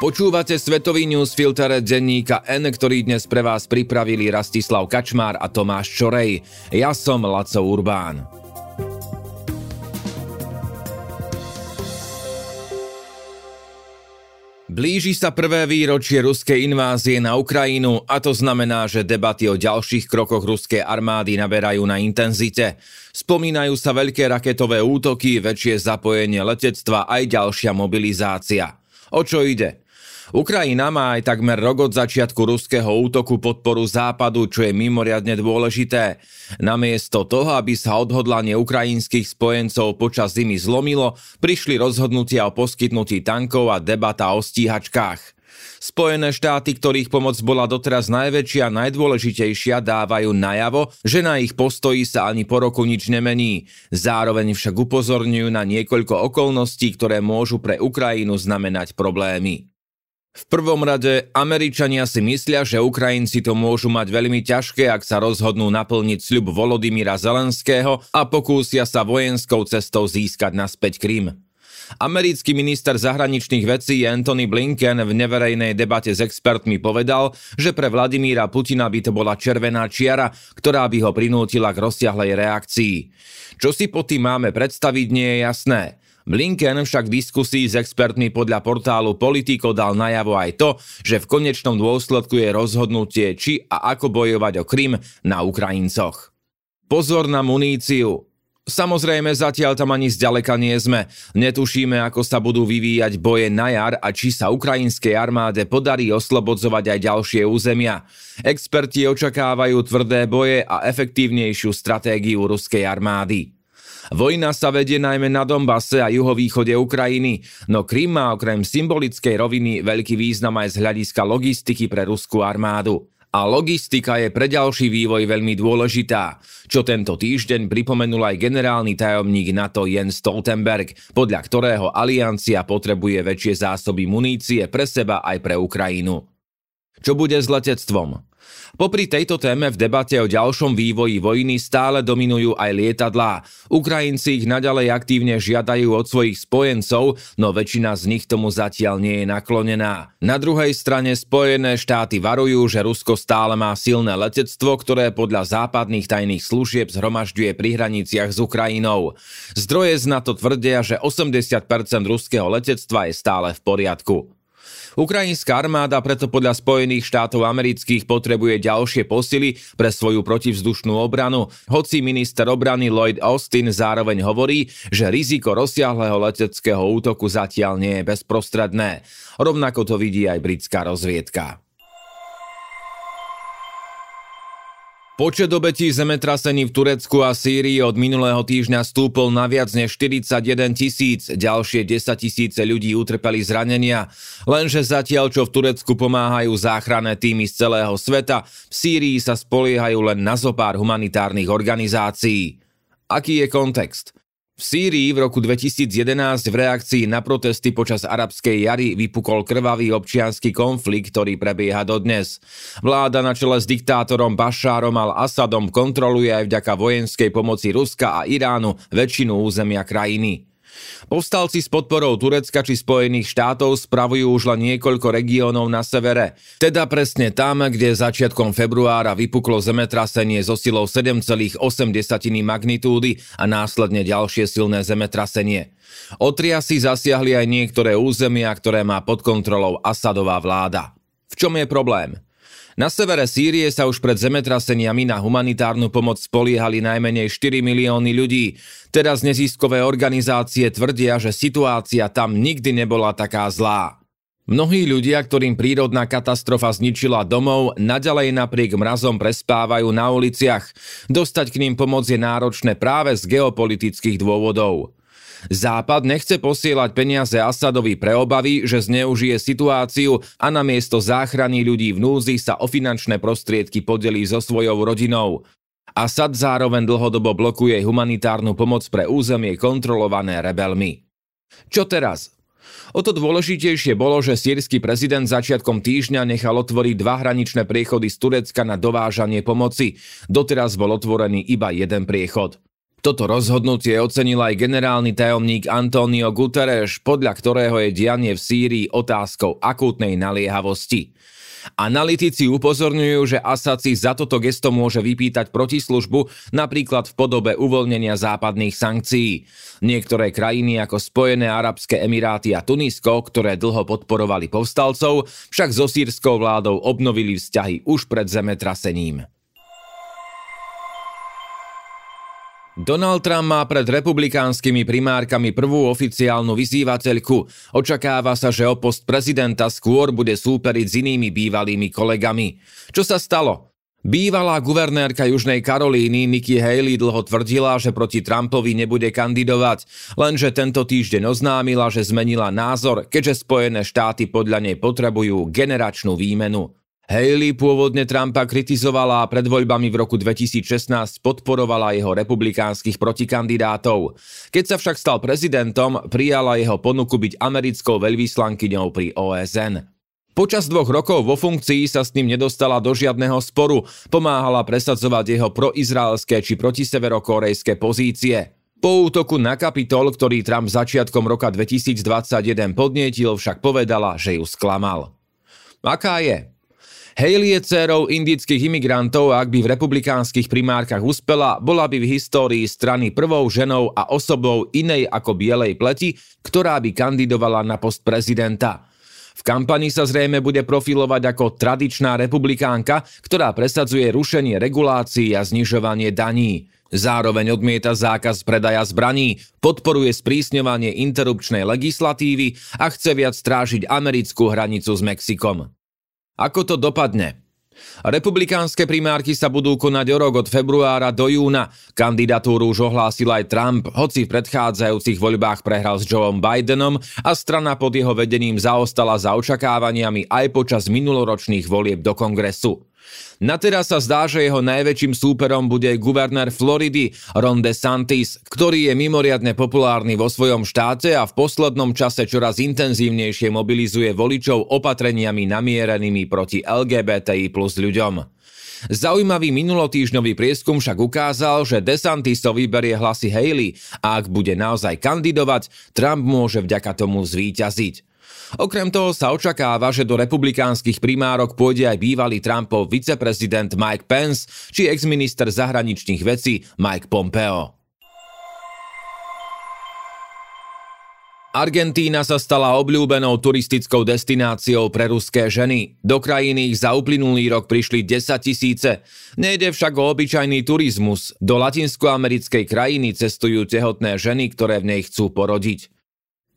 Počúvate svetový newsfilter denníka N, ktorý dnes pre vás pripravili Rastislav Kačmár a Tomáš Čorej. Ja som Laco Urbán. Blíži sa prvé výročie ruskej invázie na Ukrajinu a to znamená, že debaty o ďalších krokoch ruskej armády naberajú na intenzite. Spomínajú sa veľké raketové útoky, väčšie zapojenie letectva aj ďalšia mobilizácia. O čo ide? Ukrajina má aj takmer rok od začiatku ruského útoku podporu západu, čo je mimoriadne dôležité. Namiesto toho, aby sa odhodlanie ukrajinských spojencov počas zimy zlomilo, prišli rozhodnutia o poskytnutí tankov a debata o stíhačkách. Spojené štáty, ktorých pomoc bola doteraz najväčšia a najdôležitejšia, dávajú najavo, že na ich postoji sa ani po roku nič nemení. Zároveň však upozorňujú na niekoľko okolností, ktoré môžu pre Ukrajinu znamenať problémy. V prvom rade Američania si myslia, že Ukrajinci to môžu mať veľmi ťažké, ak sa rozhodnú naplniť sľub Volodymyra Zelenského a pokúsia sa vojenskou cestou získať naspäť Krym. Americký minister zahraničných vecí Anthony Blinken v neverejnej debate s expertmi povedal, že pre Vladimíra Putina by to bola červená čiara, ktorá by ho prinútila k rozsiahlej reakcii. Čo si po tým máme predstaviť, nie je jasné. Blinken však v diskusii s expertmi podľa portálu Politico dal najavo aj to, že v konečnom dôsledku je rozhodnutie, či a ako bojovať o Krym na Ukrajincoch. Pozor na muníciu. Samozrejme, zatiaľ tam ani zďaleka nie sme. Netušíme, ako sa budú vyvíjať boje na jar a či sa ukrajinskej armáde podarí oslobodzovať aj ďalšie územia. Experti očakávajú tvrdé boje a efektívnejšiu stratégiu ruskej armády. Vojna sa vedie najmä na Donbase a juhovýchode Ukrajiny, no Krym má okrem symbolickej roviny veľký význam aj z hľadiska logistiky pre ruskú armádu. A logistika je pre ďalší vývoj veľmi dôležitá, čo tento týždeň pripomenul aj generálny tajomník NATO Jens Stoltenberg, podľa ktorého aliancia potrebuje väčšie zásoby munície pre seba aj pre Ukrajinu. Čo bude s letectvom? Popri tejto téme v debate o ďalšom vývoji vojny stále dominujú aj lietadlá. Ukrajinci ich naďalej aktívne žiadajú od svojich spojencov, no väčšina z nich tomu zatiaľ nie je naklonená. Na druhej strane Spojené štáty varujú, že Rusko stále má silné letectvo, ktoré podľa západných tajných služieb zhromažďuje pri hraniciach s Ukrajinou. Zdroje z NATO tvrdia, že 80% ruského letectva je stále v poriadku. Ukrajinská armáda preto podľa Spojených štátov amerických potrebuje ďalšie posily pre svoju protivzdušnú obranu, hoci minister obrany Lloyd Austin zároveň hovorí, že riziko rozsiahleho leteckého útoku zatiaľ nie je bezprostredné. Rovnako to vidí aj britská rozviedka. Počet obetí zemetrasení v Turecku a Sýrii od minulého týždňa stúpol na viac než 41 tisíc, ďalšie 10 tisíce ľudí utrpeli zranenia. Lenže zatiaľ, čo v Turecku pomáhajú záchranné týmy z celého sveta, v Sýrii sa spoliehajú len na zopár humanitárnych organizácií. Aký je kontext? V Sýrii v roku 2011 v reakcii na protesty počas arabskej jary vypukol krvavý občianský konflikt, ktorý prebieha dodnes. Vláda na čele s diktátorom Bašárom al-Assadom kontroluje aj vďaka vojenskej pomoci Ruska a Iránu väčšinu územia krajiny. Povstalci s podporou Turecka či Spojených štátov spravujú už len niekoľko regiónov na severe, teda presne tam, kde začiatkom februára vypuklo zemetrasenie so silou 7,8 magnitúdy a následne ďalšie silné zemetrasenie. Otriasy zasiahli aj niektoré územia, ktoré má pod kontrolou Asadová vláda. V čom je problém? Na severe Sýrie sa už pred zemetraseniami na humanitárnu pomoc spoliehali najmenej 4 milióny ľudí. Teraz neziskové organizácie tvrdia, že situácia tam nikdy nebola taká zlá. Mnohí ľudia, ktorým prírodná katastrofa zničila domov, naďalej napriek mrazom prespávajú na uliciach. Dostať k ním pomoc je náročné práve z geopolitických dôvodov. Západ nechce posielať peniaze Asadovi pre obavy, že zneužije situáciu a namiesto záchrany ľudí v núzi sa o finančné prostriedky podelí so svojou rodinou. Asad zároveň dlhodobo blokuje humanitárnu pomoc pre územie kontrolované rebelmi. Čo teraz? O to dôležitejšie bolo, že sírsky prezident začiatkom týždňa nechal otvoriť dva hraničné priechody z Turecka na dovážanie pomoci. Doteraz bol otvorený iba jeden priechod. Toto rozhodnutie ocenil aj generálny tajomník Antonio Guterres, podľa ktorého je dianie v Sýrii otázkou akútnej naliehavosti. Analytici upozorňujú, že Assad si za toto gesto môže vypýtať protislužbu napríklad v podobe uvoľnenia západných sankcií. Niektoré krajiny ako Spojené arabské emiráty a Tunisko, ktoré dlho podporovali povstalcov, však so sírskou vládou obnovili vzťahy už pred zemetrasením. Donald Trump má pred republikánskymi primárkami prvú oficiálnu vyzývateľku. Očakáva sa, že o post prezidenta skôr bude súperiť s inými bývalými kolegami. Čo sa stalo? Bývalá guvernérka Južnej Karolíny Nikki Haley dlho tvrdila, že proti Trumpovi nebude kandidovať, lenže tento týždeň oznámila, že zmenila názor, keďže Spojené štáty podľa nej potrebujú generačnú výmenu. Haley pôvodne Trumpa kritizovala a pred voľbami v roku 2016 podporovala jeho republikánskych protikandidátov. Keď sa však stal prezidentom, prijala jeho ponuku byť americkou veľvyslankyňou pri OSN. Počas dvoch rokov vo funkcii sa s ním nedostala do žiadneho sporu, pomáhala presadzovať jeho proizraelské či protiseverokorejské pozície. Po útoku na Kapitol, ktorý Trump začiatkom roka 2021 podnietil, však povedala, že ju sklamal. Aká je? Haley je dcerou indických imigrantov a ak by v republikánskych primárkach uspela, bola by v histórii strany prvou ženou a osobou inej ako bielej pleti, ktorá by kandidovala na post prezidenta. V kampani sa zrejme bude profilovať ako tradičná republikánka, ktorá presadzuje rušenie regulácií a znižovanie daní. Zároveň odmieta zákaz predaja zbraní, podporuje sprísňovanie interrupčnej legislatívy a chce viac strážiť americkú hranicu s Mexikom. Ako to dopadne? Republikánske primárky sa budú konať o rok od februára do júna. Kandidatúru už ohlásil aj Trump, hoci v predchádzajúcich voľbách prehral s Joeom Bidenom a strana pod jeho vedením zaostala za očakávaniami aj počas minuloročných volieb do kongresu. Na teraz sa zdá, že jeho najväčším súperom bude guvernér Floridy Ron DeSantis, ktorý je mimoriadne populárny vo svojom štáte a v poslednom čase čoraz intenzívnejšie mobilizuje voličov opatreniami namierenými proti LGBTI plus ľuďom. Zaujímavý minulotýžňový prieskum však ukázal, že DeSantisov vyberie hlasy Haley a ak bude naozaj kandidovať, Trump môže vďaka tomu zvíťaziť. Okrem toho sa očakáva, že do republikánskych primárok pôjde aj bývalý Trumpov viceprezident Mike Pence či exminister zahraničných vecí Mike Pompeo. Argentína sa stala obľúbenou turistickou destináciou pre ruské ženy. Do krajiny ich za uplynulý rok prišli 10 tisíce. Nejde však o obyčajný turizmus. Do latinskoamerickej krajiny cestujú tehotné ženy, ktoré v nej chcú porodiť.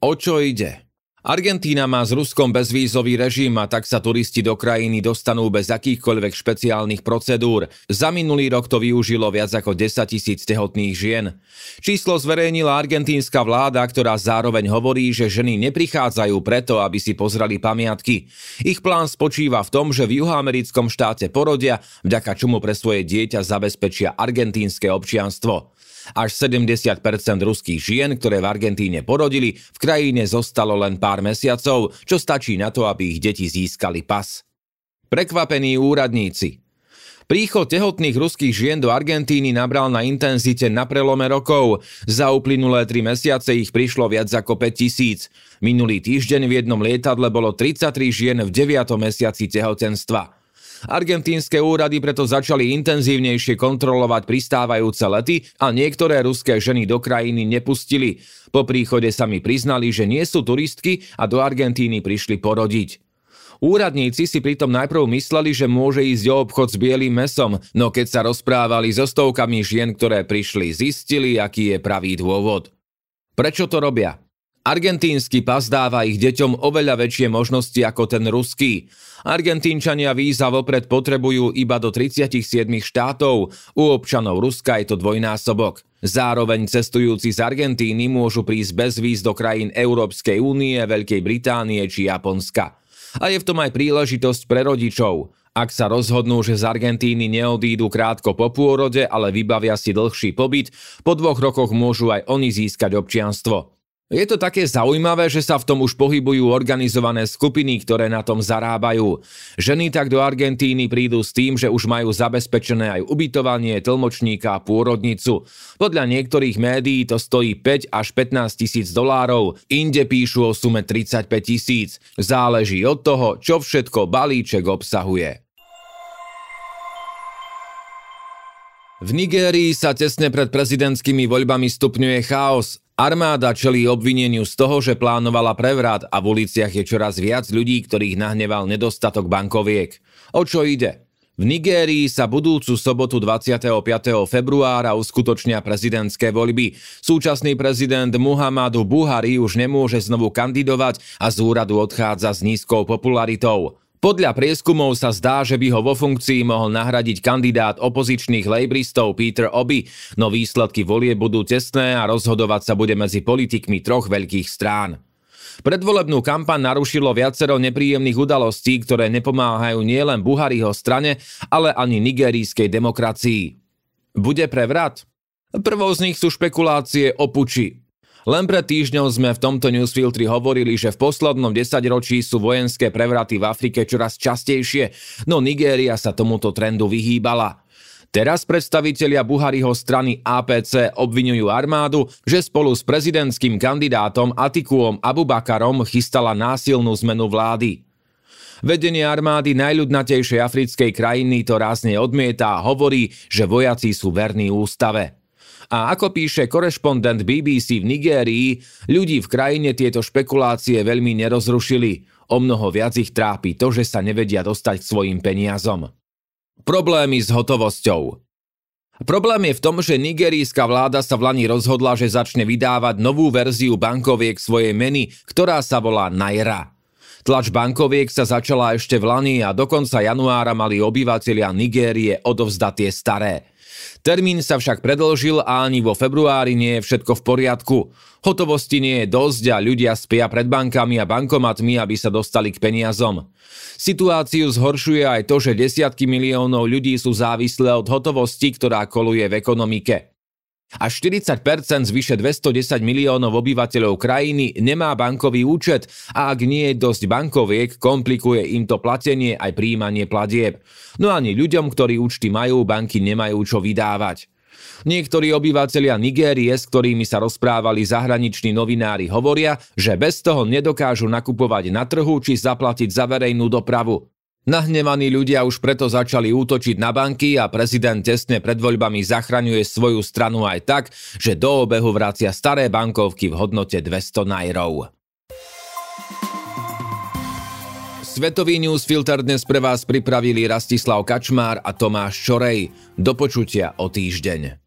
O čo ide? Argentína má s Ruskom bezvízový režim a tak sa turisti do krajiny dostanú bez akýchkoľvek špeciálnych procedúr. Za minulý rok to využilo viac ako 10 tisíc tehotných žien. Číslo zverejnila argentínska vláda, ktorá zároveň hovorí, že ženy neprichádzajú preto, aby si pozreli pamiatky. Ich plán spočíva v tom, že v juhoamerickom štáte porodia, vďaka čomu pre svoje dieťa zabezpečia argentínske občianstvo. Až 70% ruských žien, ktoré v Argentíne porodili, v krajine zostalo len pár mesiacov, čo stačí na to, aby ich deti získali pas. Prekvapení úradníci. Príchod tehotných ruských žien do Argentíny nabral na intenzite na prelome rokov. Za uplynulé tri mesiace ich prišlo viac ako 5 tisíc. Minulý týždeň v jednom lietadle bolo 33 žien v 9. mesiaci tehotenstva. Argentínske úrady preto začali intenzívnejšie kontrolovať pristávajúce lety a niektoré ruské ženy do krajiny nepustili. Po príchode sa mi priznali, že nie sú turistky a do Argentíny prišli porodiť. Úradníci si pritom najprv mysleli, že môže ísť o obchod s bielým mesom, no keď sa rozprávali so stovkami žien, ktoré prišli, zistili, aký je pravý dôvod. Prečo to robia? Argentínsky pas dáva ich deťom oveľa väčšie možnosti ako ten ruský. Argentínčania víza vopred potrebujú iba do 37 štátov, u občanov Ruska je to dvojnásobok. Zároveň cestujúci z Argentíny môžu prísť bez víz do krajín Európskej únie, Veľkej Británie či Japonska. A je v tom aj príležitosť pre rodičov. Ak sa rozhodnú, že z Argentíny neodídu krátko po pôrode, ale vybavia si dlhší pobyt, po dvoch rokoch môžu aj oni získať občianstvo. Je to také zaujímavé, že sa v tom už pohybujú organizované skupiny, ktoré na tom zarábajú. Ženy tak do Argentíny prídu s tým, že už majú zabezpečené aj ubytovanie, tlmočníka a pôrodnicu. Podľa niektorých médií to stojí 5 až 15 tisíc dolárov, inde píšu o sume 35 tisíc. Záleží od toho, čo všetko balíček obsahuje. V Nigérii sa tesne pred prezidentskými voľbami stupňuje chaos. Armáda čelí obvineniu z toho, že plánovala prevrat a v uliciach je čoraz viac ľudí, ktorých nahneval nedostatok bankoviek. O čo ide? V Nigérii sa budúcu sobotu 25. februára uskutočnia prezidentské voľby. Súčasný prezident Muhammadu Buhari už nemôže znovu kandidovať a z úradu odchádza s nízkou popularitou. Podľa prieskumov sa zdá, že by ho vo funkcii mohol nahradiť kandidát opozičných lejbristov Peter Oby, no výsledky volie budú tesné a rozhodovať sa bude medzi politikmi troch veľkých strán. Predvolebnú kampaň narušilo viacero nepríjemných udalostí, ktoré nepomáhajú nielen Buhariho strane, ale ani nigerijskej demokracii. Bude prevrat? Prvou z nich sú špekulácie o puči, len pred týždňom sme v tomto newsfiltri hovorili, že v poslednom desaťročí sú vojenské prevraty v Afrike čoraz častejšie, no Nigéria sa tomuto trendu vyhýbala. Teraz predstavitelia Buhariho strany APC obvinujú armádu, že spolu s prezidentským kandidátom Atikuom Abubakarom chystala násilnú zmenu vlády. Vedenie armády najľudnatejšej africkej krajiny to rázne odmieta a hovorí, že vojaci sú verní ústave. A ako píše korešpondent BBC v Nigérii, ľudí v krajine tieto špekulácie veľmi nerozrušili. O mnoho viac ich trápi to, že sa nevedia dostať k svojim peniazom. Problémy s hotovosťou Problém je v tom, že nigerijská vláda sa v Lani rozhodla, že začne vydávať novú verziu bankoviek svojej meny, ktorá sa volá Naira. Tlač bankoviek sa začala ešte v Lani a do konca januára mali obyvatelia Nigérie odovzdať tie staré. Termín sa však predlžil a ani vo februári nie je všetko v poriadku. Hotovosti nie je dosť a ľudia spia pred bankami a bankomatmi, aby sa dostali k peniazom. Situáciu zhoršuje aj to, že desiatky miliónov ľudí sú závislé od hotovosti, ktorá koluje v ekonomike. Až 40% z vyše 210 miliónov obyvateľov krajiny nemá bankový účet a ak nie je dosť bankoviek, komplikuje im to platenie aj príjmanie platieb. No ani ľuďom, ktorí účty majú, banky nemajú čo vydávať. Niektorí obyvateľia Nigérie, s ktorými sa rozprávali zahraniční novinári, hovoria, že bez toho nedokážu nakupovať na trhu či zaplatiť za verejnú dopravu. Nahnevaní ľudia už preto začali útočiť na banky a prezident tesne pred voľbami zachraňuje svoju stranu aj tak, že do obehu vracia staré bankovky v hodnote 200 najrov. Svetový newsfilter dnes pre vás pripravili Rastislav Kačmár a Tomáš Čorej. Do počutia o týždeň.